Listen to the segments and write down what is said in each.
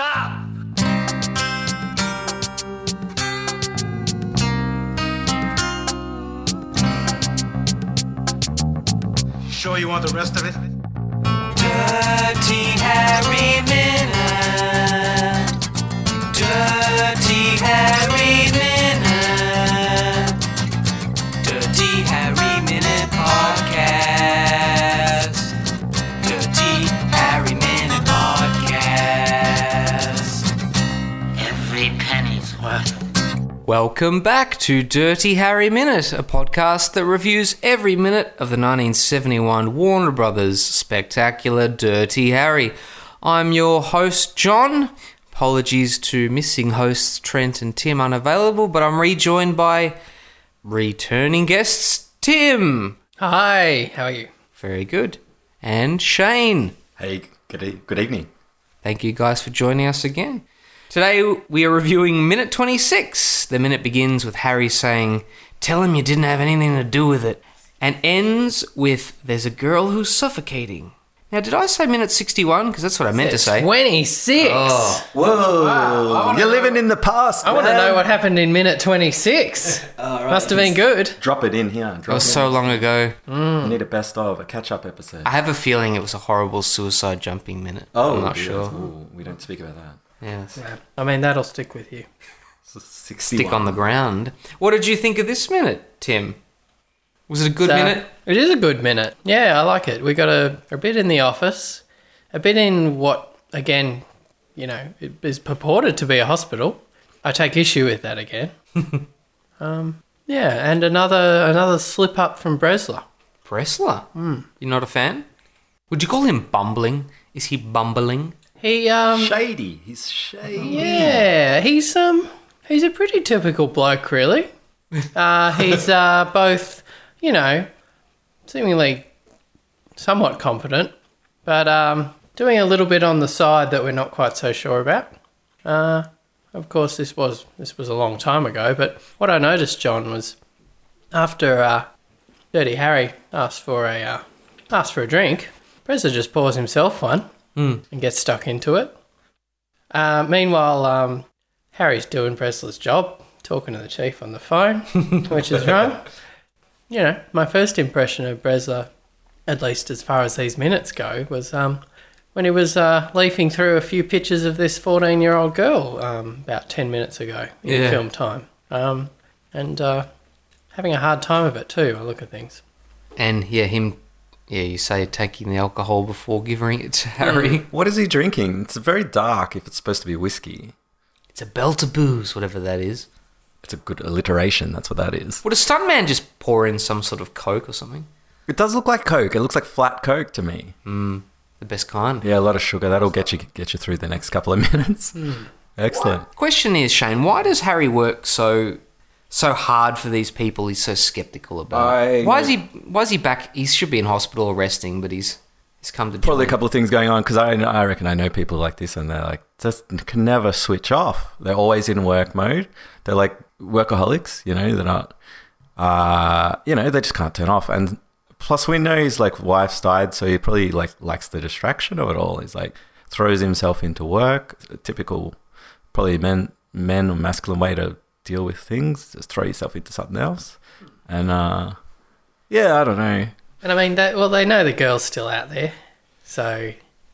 stop! Sure you want the rest of it? Dirty Harry Welcome back to Dirty Harry Minute, a podcast that reviews every minute of the 1971 Warner Brothers spectacular Dirty Harry. I'm your host, John. Apologies to missing hosts Trent and Tim unavailable, but I'm rejoined by returning guests, Tim. Hi, how are you? Very good. And Shane. Hey, good, e- good evening. Thank you guys for joining us again. Today we are reviewing minute 26. The minute begins with Harry saying, Tell him you didn't have anything to do with it, and ends with, There's a girl who's suffocating. Now, did I say minute 61? Because that's what I meant to say. 26. Oh, Whoa! You're living in the past. I want to man. know what happened in minute 26. Must have been good. Drop it in here. That Drop was it so in. long ago. We need a best of a catch-up episode. I have a feeling it was a horrible suicide jumping minute. oh, I'm not yeah, sure. ooh, we don't speak about that. Yes. I mean, that'll stick with you. 61. Stick on the ground. What did you think of this minute, Tim? Was it a good So, minute? It is a good minute. Yeah, I like it. We got a, a bit in the office, a bit in what, again, you know, it is purported to be a hospital. I take issue with that again. um, yeah, and another another slip up from Bresler. Bresler? You're not a fan? Would you call him bumbling? Is he bumbling? He um Shady. He's shady. Yeah, he's um he's a pretty typical bloke, really. Uh, he's uh, both, you know, seemingly somewhat competent, but um, doing a little bit on the side that we're not quite so sure about. Uh, of course, this was this was a long time ago, but what I noticed, John, was after uh, Dirty Harry asked for a uh, asked for a drink, Bresler just pours himself one and gets stuck into it. Uh, meanwhile, um, Harry's doing Bresler's job, talking to the chief on the phone, which is wrong. You know, my first impression of Bresler, at least as far as these minutes go, was um, when he was uh, leafing through a few pictures of this 14 year old girl um, about 10 minutes ago in Yeah. film time. Um, and uh, having a hard time of it too, I look at things. And yeah, him. Yeah, you say taking the alcohol before giving it to Harry. Hmm. What is he drinking? It's very dark if it's supposed to be whiskey. It's a belt of booze, whatever that is. It's a good alliteration. That's what that is. Would a stuntman just pour in some sort of coke or something? It does look like Coke. It looks like flat Coke to me. Hmm, the best kind. Yeah, a lot of sugar. That'll get you get you through the next couple of minutes. Hmm. Excellent. Question is, Shane, why does Harry work so so hard for these people? He's so skeptical about. I- why is he? Why is he back? He should be in hospital or resting, but he's he's come to Probably a couple of things going on because I, I reckon I know people like this and they're like just can never switch off. They're always in work mode. They're like workaholics, you know. They're not, uh, you know, they just can't turn off. And plus, we know his like wife's died, so he probably like likes the distraction of it all. He's like throws himself into work. A typical, probably men men or masculine way to deal with things. Just throw yourself into something else. And uh, yeah, I don't know. And I mean, they, well, they know the girl's still out there, so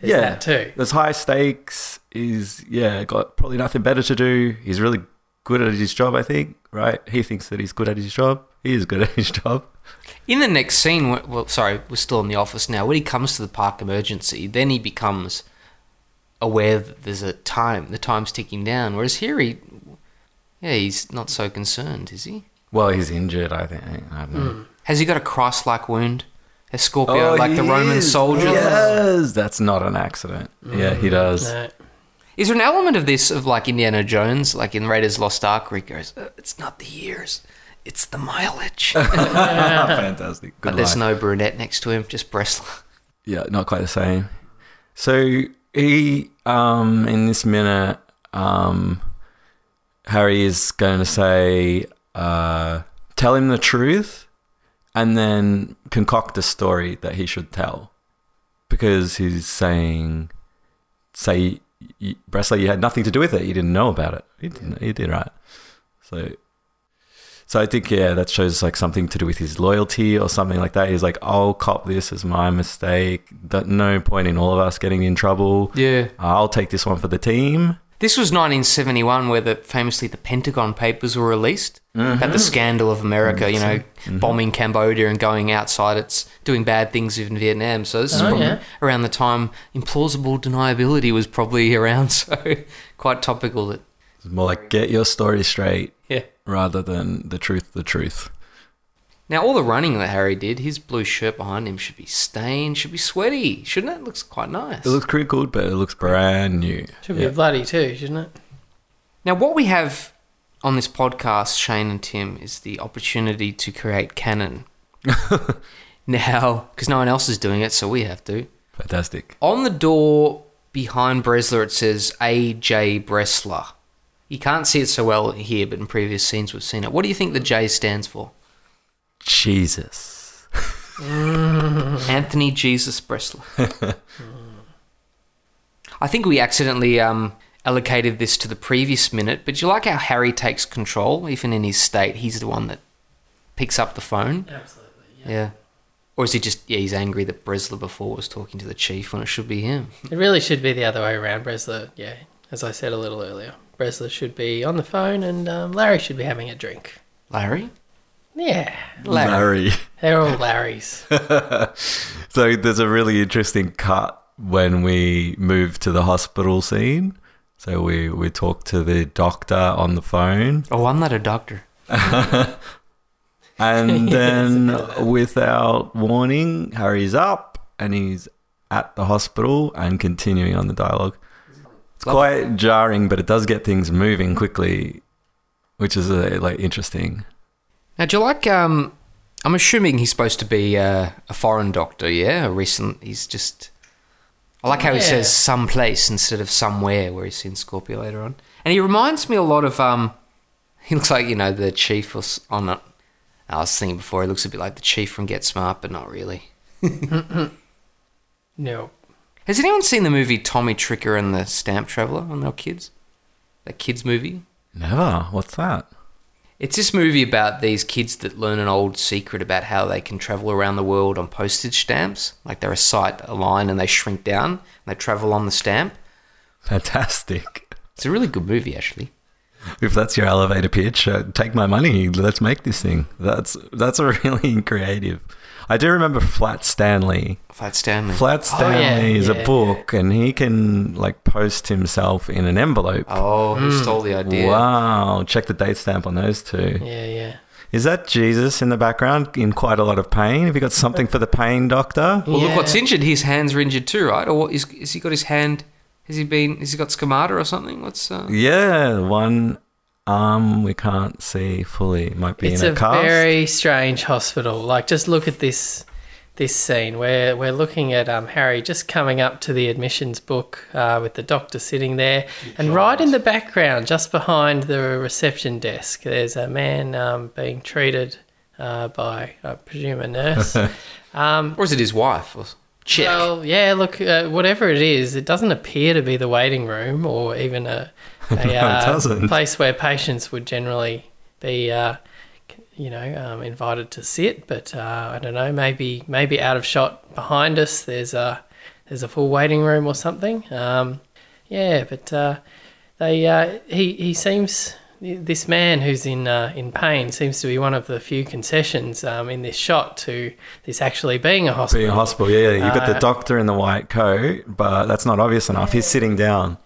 there's yeah, that too. There's high stakes. He's yeah got probably nothing better to do. He's really good at his job. I think right. He thinks that he's good at his job. He is good at his job. In the next scene, well, sorry, we're still in the office now. When he comes to the park emergency, then he becomes aware that there's a time, the time's ticking down. Whereas here, he, yeah, he's not so concerned, is he? Well, he's injured. I think. I don't know. Has he got a Christ-like wound? A Scorpio, like the he Roman soldier? Yes, that's not an accident. Yeah, he does. No. Is there an element of this of like Indiana Jones, like in Raiders Lost Ark, where he goes, "Uh, "It's not the years, it's the mileage." Fantastic. Good but there's line. no brunette next to him, just Bresler. Yeah, not quite the same. So he, um, in this minute, um, Harry is going to say, uh, tell him the truth and then concoct a story that he should tell. Because he's saying, say, you, Bresley, you had nothing to do with it. You didn't know about it. You didn't. You did right. So, so I think yeah, that shows like something to do with his loyalty or something like that. He's like, I'll cop this as my mistake. No point in all of us getting in trouble. Yeah. I'll take this one for the team. This was 1971, where the famously the Pentagon Papers were released about the mm-hmm. scandal of America. You know, mm-hmm. Mm-hmm. bombing Cambodia and going outside. It's doing bad things in Vietnam. So this is Oh, probably yeah. around the time implausible deniability was probably around. So quite topical. That It's more like get your story straight yeah. rather than the truth. The truth. Now all the running that Harry did, his blue shirt behind him should be stained, should be sweaty, shouldn't it? Looks quite nice. It looks crinkled, but it looks brand new. Should Yeah. be bloody too, shouldn't it? Now, what we have on this podcast, Shane and Tim, is the opportunity to create canon. now, because no one else is doing it, so we have to. Fantastic. On the door behind Bresler, it says A.J. Bresler. You can't see it so well here, but in previous scenes we've seen it. What do you think the J stands for? Jesus. Anthony Jesus Bresler. I think we accidentally um, allocated this to the previous minute, but do you like how Harry takes control? Even in his state, he's the one that picks up the phone. Absolutely. Yeah. Or is he just, yeah, he's angry that Bresler before was talking to the chief when it should be him? It really should be the other way around. Bresler, yeah, as I said a little earlier, Bresler should be on the phone and um, Larry should be having a drink. Larry? Yeah, Larry. they're all Larrys. So there's a really interesting cut when we move to the hospital scene. So we, we talk to the doctor on the phone, Oh, I'm not a doctor. and then without warning, Harry's up and he's at the hospital and continuing on the dialogue. It's quite jarring, but it does get things moving quickly, which is uh, like interesting. Now, do you like, um, I'm assuming he's supposed to be uh, a foreign doctor, yeah? A recent, he's just, I like how he Yeah. says someplace instead of somewhere, where he's seen Scorpio later on. And he reminds me a lot of, um, he looks like, you know, the chief was on it. I was thinking before, he looks a bit like the chief from Get Smart, but not really. No, Has anyone seen the movie Tommy Tricker and the Stamp Traveler when they were kids? That kids movie? Never. What's that? It's this movie about these kids that learn an old secret about how they can travel around the world on postage stamps. Like they recite a line and they shrink down and they travel on the stamp. Fantastic. It's a really good movie, actually. If that's your elevator pitch, uh, take my money. Let's make this thing. That's that's a really creative. I do remember Flat Stanley. Flat Stanley. Flat Stanley yeah, is a yeah, book, and he can like post himself in an envelope. oh, he stole the idea. Wow! Check the date stamp on those two. yeah, yeah. Is that Jesus in the background in quite a lot of pain? Have you got something for the pain doctor? Well, look what's injured. His hands are injured too, right? Or what, is, has he got his hand? Has he been? Has he got stigmata or something? What's? Uh, Yeah, one arm we can't see fully. Might be It's in a, a cast. very strange hospital. Like, just look at this this scene where we're looking at um, Harry just coming up to the admissions book uh, with the doctor sitting there, and right in the background, just behind the reception desk, there's a man um, being treated uh, by, I presume, a nurse. um, or is it his wife? Or, check. well, yeah, look, uh, whatever it is, it doesn't appear to be the waiting room or even a, a uh, place where patients would generally be, uh, c- you know, um, invited to sit. But uh, I don't know, maybe maybe out of shot behind us, there's a there's a full waiting room or something. Um, yeah, but uh, they uh, he he seems. This man who's in uh, in pain seems to be one of the few concessions um, in this shot to this actually being a hospital. Being a hospital, yeah, yeah. You've got the Uh, doctor in the white coat, but that's not obvious enough. He's sitting down.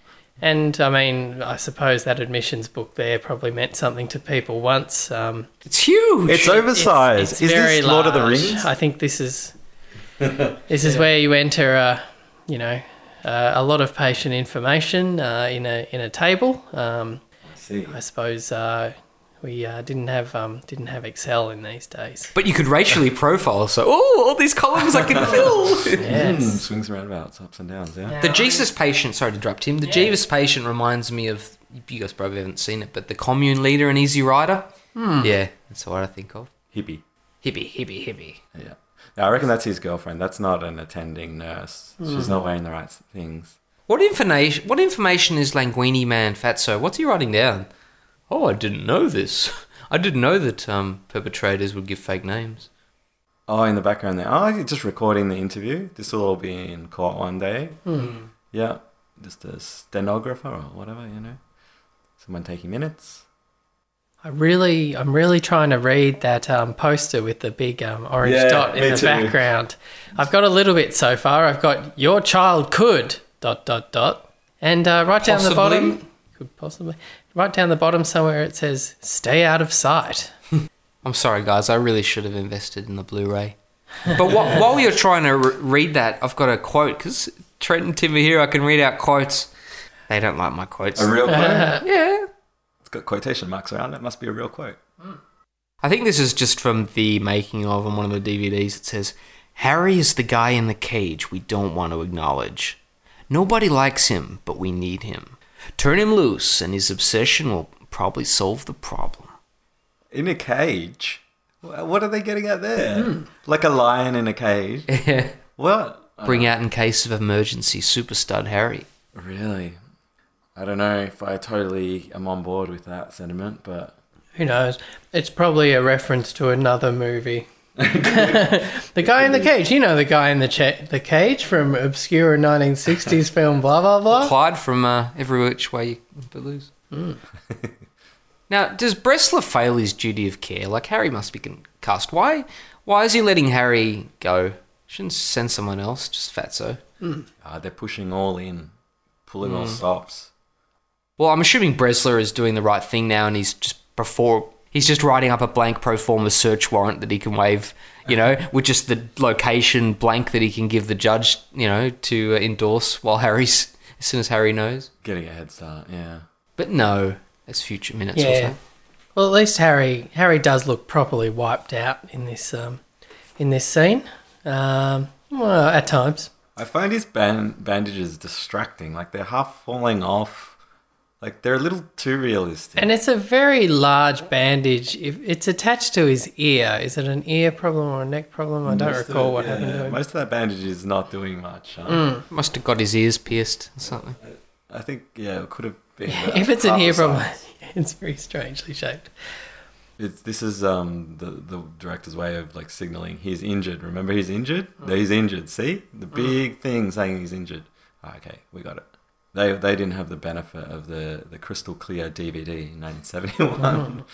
And I mean, I suppose that admissions book there probably meant something to people once. Um, It's huge. It's oversized. it's Is very this Lord of the. Rings? I think this is this is where you enter, uh, you know, uh, a lot of patient information uh, in a in a table. Um, see. I suppose uh, we uh, didn't have um, didn't have Excel in these days. But you could racially profile. So, oh, all these columns I can fill. Yes. swings and roundabouts, ups and downs, yeah. The Jesus patient, sorry to interrupt him. The Jesus patient reminds me of you guys probably haven't seen it, but the commune leader in Easy Rider. Yeah, that's what I think of. Hippie. Hippie, hippie, hippie. Yeah. Yeah, I reckon that's his girlfriend. That's not an attending nurse. She's not wearing the right things. What information? What information is Languini Man Fatso? What's he writing down? Oh, I didn't know this. I didn't know that um, perpetrators would give fake names. Oh, in the background there. Oh, you're just recording the interview. This will all be in court one day. Yeah, just a stenographer or whatever, you know. Someone taking minutes. I really, I'm really trying to read that um, poster with the big um, orange Yeah, dot in me the too. background. I've got a little bit so far. I've got your child could dot dot dot, and uh, right down the bottom, could possibly right down the bottom somewhere it says "Stay out of sight." I'm sorry, guys. I really should have invested in the Blu-ray. But wh- while you're trying to re- read that, I've got a quote because Trent and Tim are here. I can read out quotes. They don't like my quotes. A real quote. yeah. it's got quotation marks around it. Must be a real quote. I think this is just from the making of on one of the DVDs. It says, Harry is the guy in the cage we don't want to acknowledge. Nobody likes him, but we need him. Turn him loose, and his obsession will probably solve the problem. In a cage. What are they getting at there? Hmm. Like a lion in a cage. What? Bring out in case of emergency, super stud Harry. Really? I don't know if I totally am on board with that sentiment, but Who knows? It's probably a reference to another movie. the guy in the cage. You know the guy in the cha- the cage from obscure 1960s film. Blah blah blah. Clyde from uh, Every Which Way You But Lose. now, does Bressler fail his duty of care? Like Harry must be concussed. Why? Why is he letting Harry go? Shouldn't send someone else. Just Fatso. uh, they're pushing all in, pulling all stops. Well, I'm assuming Bresler is doing the right thing now, and he's just before he's just writing up a blank pro forma search warrant that he can waive, you know, with just the location blank that he can give the judge, you know, to uh, endorse while Harry's as soon as Harry knows. Getting a head start, yeah. But no, as future minutes. will Yeah. say. Well, at least Harry Harry does look properly wiped out in this um, in this scene. Um, well, at times. I find his band- bandages distracting. Like they're half falling off. Like they're a little too realistic. And it's a very large bandage. If it's attached to his ear, is it an ear problem or a neck problem? I don't Most of recall it- what yeah, happened to him. Most of that bandage is not doing much. huh? Must have got his ears pierced or something. I think yeah, it could have been. if it's an half ear problem, it's very strangely shaped. It's, this is um the the director's way of like signaling he's injured. Remember he's injured. He's injured. See the big thing saying he's injured. Ah, okay, we got it. They they didn't have the benefit of the the crystal clear DVD in 1971.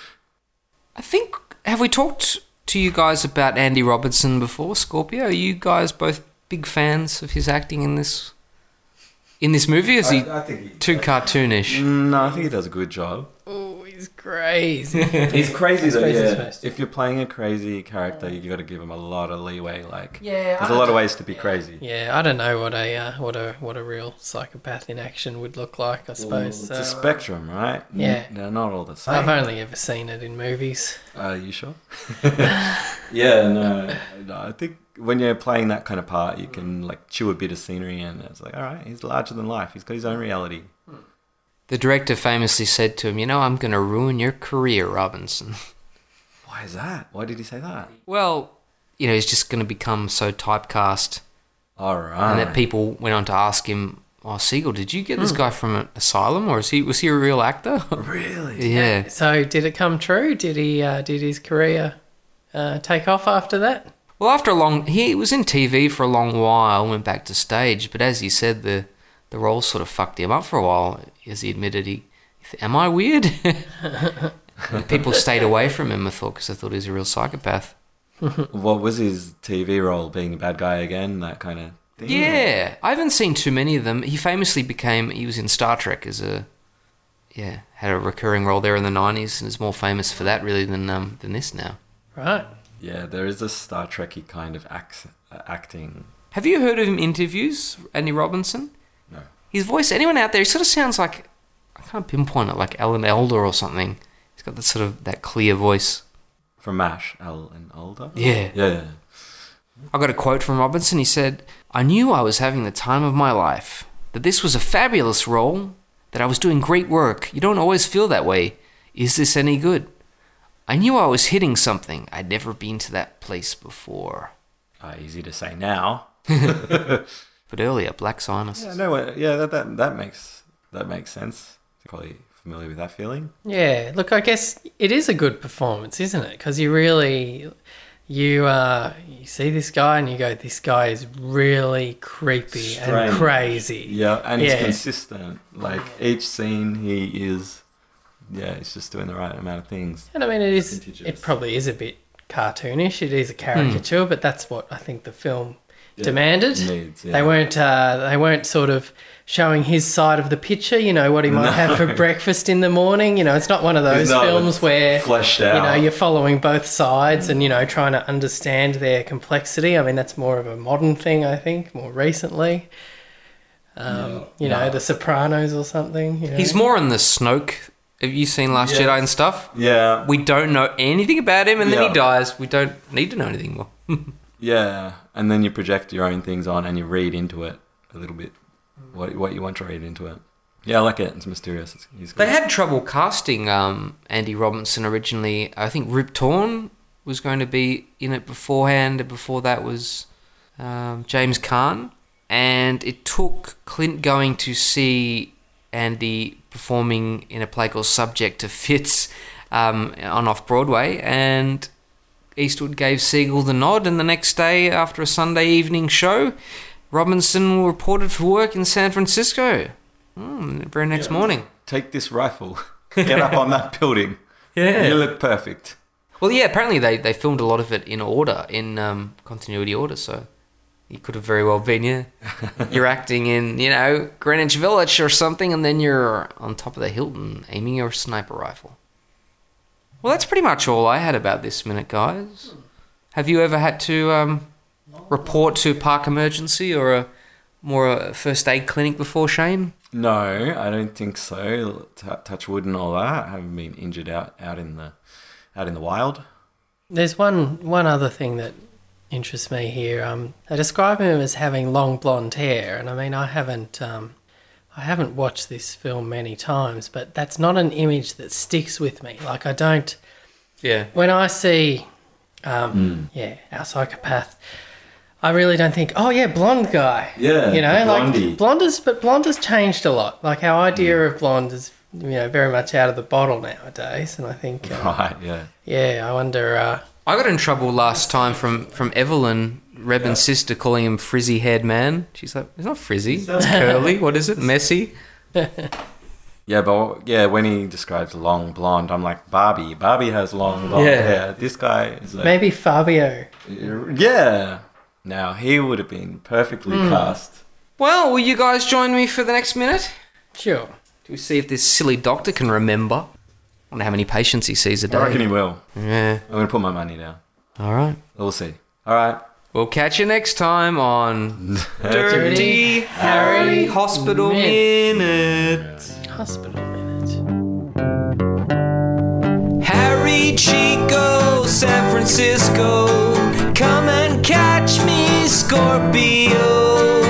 I think have we talked to you guys about Andy Robinson before, Scorpio? Are you guys both big fans of his acting in this in this movie? Is he think he, too cartoonish? Mm, no, I think he does a good job. Oh, he's crazy. He's crazy though. Crazy Yeah. If you're playing a crazy character, you've got to give him a lot of leeway. Like, Yeah, there's I a lot of ways to be crazy. yeah, I don't know what a uh, what a what a real psychopath in action would look like. I suppose. It's a uh, spectrum, right? Yeah. they're not all the same. I've only ever seen it in movies. Are you sure? yeah, no, no. I think when you're playing that kind of part, you can like chew a bit of scenery, and it's like, all right, he's larger than life. He's got his own reality. Hmm. The director famously said to him, "You know, I'm going to ruin your career, Robinson." Why is that? Why did he say that? Well, you know, he's just going to become so typecast, All right. and that people went on to ask him, "Oh, Siegel, did you get this guy from an asylum, or is he was he a real actor?" really? yeah. So did it come true? Did he uh, did his career uh, take off after that? Well, after a long, he was in TV for a long while, went back to stage, but as he said, the the role sort of fucked him up for a while. As he admitted, he, "Am I weird?" People stayed away from him. I thought because I thought he was a real psychopath. What was his TV role? Being a bad guy again? That kind of thing? Yeah, I haven't seen too many of them. He famously became he was in Star Trek as a yeah had a recurring role there in the nineties and is more famous for that really than um than this now. Right. Yeah, there is a Star Trekky kind of act, uh, acting. Have you heard of him interviews, Andy Robinson? His voice, anyone out there, he sort of sounds like I can't pinpoint it, like Alan Alda or something. He's got that sort of that clear voice. From MASH, Alan Alda? Yeah. Yeah, yeah. I got a quote from Robinson. He said, I knew I was having the time of my life, that this was a fabulous role, that I was doing great work. You don't always feel that way. Is this any good? I knew I was hitting something. I'd never been to that place before. Uh, easy to say now. but earlier Black Sinus. Yeah, no, uh, yeah, that, that that makes that makes sense. Probably familiar with that feeling. Yeah, look, I guess it is a good performance, isn't it? Because you really, you uh, you see this guy and you go, this guy is really creepy and crazy. Yeah, and he's consistent. Like each scene, he is. Yeah, he's just doing the right amount of things. And I mean, it is. Vintages. It probably is a bit cartoonish. It is a caricature, but that's what I think the film Yeah, demanded. needs, yeah. They weren't. Uh, they weren't sort of showing his side of the picture. You know what he might have for breakfast in the morning. You know, it's not one of those It's films where fleshed You know, you're following both sides and you know trying to understand their complexity. I mean, that's more of a modern thing, I think, more recently. Um, you know, No. The Sopranos or something. You know? He's more in the Snoke. Have you seen Last Yeah. Jedi and stuff? Yeah, We don't know anything about him, and then he dies. We don't need to know anything more. yeah, and then you project your own things on, and you read into it a little bit. What what you want to read into it. Yeah, I like it. It's mysterious. It's, good. They had trouble casting um, Andy Robinson originally. I think Rip Torn was going to be in it beforehand, and before that was um, James Caan. And it took Clint going to see Andy performing in a play called Subject to Fits um, on off Broadway, and Eastwood gave Siegel the nod. And the next day, after a Sunday evening show, Robinson reported for work in San Francisco. The very next morning. Take this rifle. Get up on that building. Yeah. You look perfect. Well, yeah. Apparently, they, they filmed a lot of it in order, in um, continuity order. So you could have very well been, yeah. you're acting in, you know, Greenwich Village or something, and then you're on top of the Hilton aiming your sniper rifle. Well, that's pretty much all I had about this minute, guys. Have you ever had to um, report to park emergency or a more a first aid clinic before, Shane? No, I don't think so. T- touch wood and all that. I haven't been injured out, out in the out in the wild. There's one one other thing that interests me here. Um, they describe him as having long blonde hair, and I mean, I haven't um, I haven't watched this film many times, but that's not an image that sticks with me. Like I don't Yeah. when I see, um, yeah, our psychopath. I really don't think, oh yeah, blonde guy. Yeah, you know, blondie. like blonde is, but blonde has changed a lot. Like our idea of blonde is, you know, very much out of the bottle nowadays. And I think, uh, Right, yeah. yeah, I wonder. Uh, I got in trouble last time from, from Evelyn, Rebin's sister, calling him frizzy haired man. She's like, it's not frizzy, it's curly. What is it? Messy? Yeah, but yeah, when he describes long blonde, I'm like Barbie. Barbie has long blonde Yeah. hair. This guy is like, maybe Fabio. yeah. Now he would have been perfectly hmm. cast. Well, will you guys join me for the next minute? Sure. Do we see if this silly doctor can remember? I wonder how many patients he sees a day. I reckon he will. Yeah. I'm gonna put my money down. All right. We'll see. All right. We'll catch you next time on Dirty Harry Hospital Minute. Hospital minute. Harry Chico, San Francisco. Come and catch me, Scorpio.